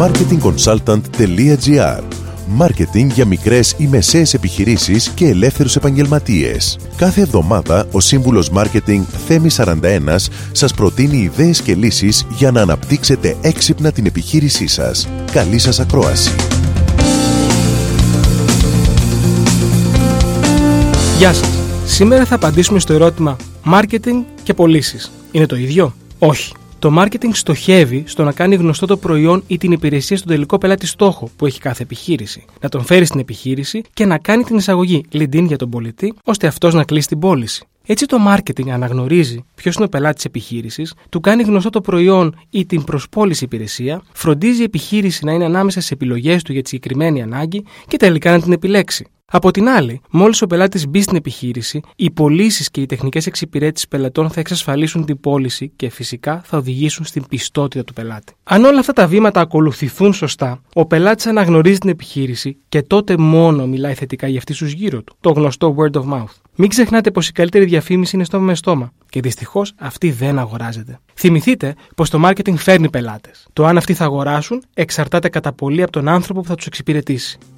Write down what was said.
marketingconsultant.gr Μάρκετινγκ για μικρές ή μεσαίες επιχειρήσεις και ελεύθερους επαγγελματίες. Κάθε εβδομάδα ο σύμβουλος Μάρκετινγκ Θέμη 41 σας προτείνει ιδέες και λύσεις για να αναπτύξετε έξυπνα την επιχείρησή σας. Καλή σας ακρόαση. Γεια σας. Σήμερα θα απαντήσουμε στο ερώτημα Μάρκετινγκ και πωλήσεις. Είναι το ίδιο; Όχι. Το marketing στοχεύει στο να κάνει γνωστό το προϊόν ή την υπηρεσία στον τελικό πελάτη στόχο που έχει κάθε επιχείρηση, να τον φέρει στην επιχείρηση και να κάνει την εισαγωγή lead-in για τον πολιτή, ώστε αυτός να κλείσει την πώληση. Έτσι το marketing αναγνωρίζει ποιος είναι ο πελάτης της επιχείρησης, του κάνει γνωστό το προϊόν ή την προσπόληση υπηρεσία, φροντίζει η επιχείρηση να είναι ανάμεσα στι επιλογές του για τη συγκεκριμένη ανάγκη και τελικά να την επιλέξει. Από την άλλη, μόλις ο πελάτης μπει στην επιχείρηση, οι πωλήσεις και οι τεχνικές εξυπηρέτησης πελατών θα εξασφαλίσουν την πώληση και φυσικά θα οδηγήσουν στην πιστότητα του πελάτη. Αν όλα αυτά τα βήματα ακολουθηθούν σωστά, ο πελάτης αναγνωρίζει την επιχείρηση και τότε μόνο μιλάει θετικά για αυτούς γύρω του. Το γνωστό word of mouth. Μην ξεχνάτε πως η καλύτερη διαφήμιση είναι στόμα μες στόμα και δυστυχώς αυτή δεν αγοράζεται. Θυμηθείτε πως το marketing φέρνει πελάτες. Το αν αυτοί θα αγοράσουν εξαρτάται κατά πολύ από τον άνθρωπο που θα τους εξυπηρετήσει.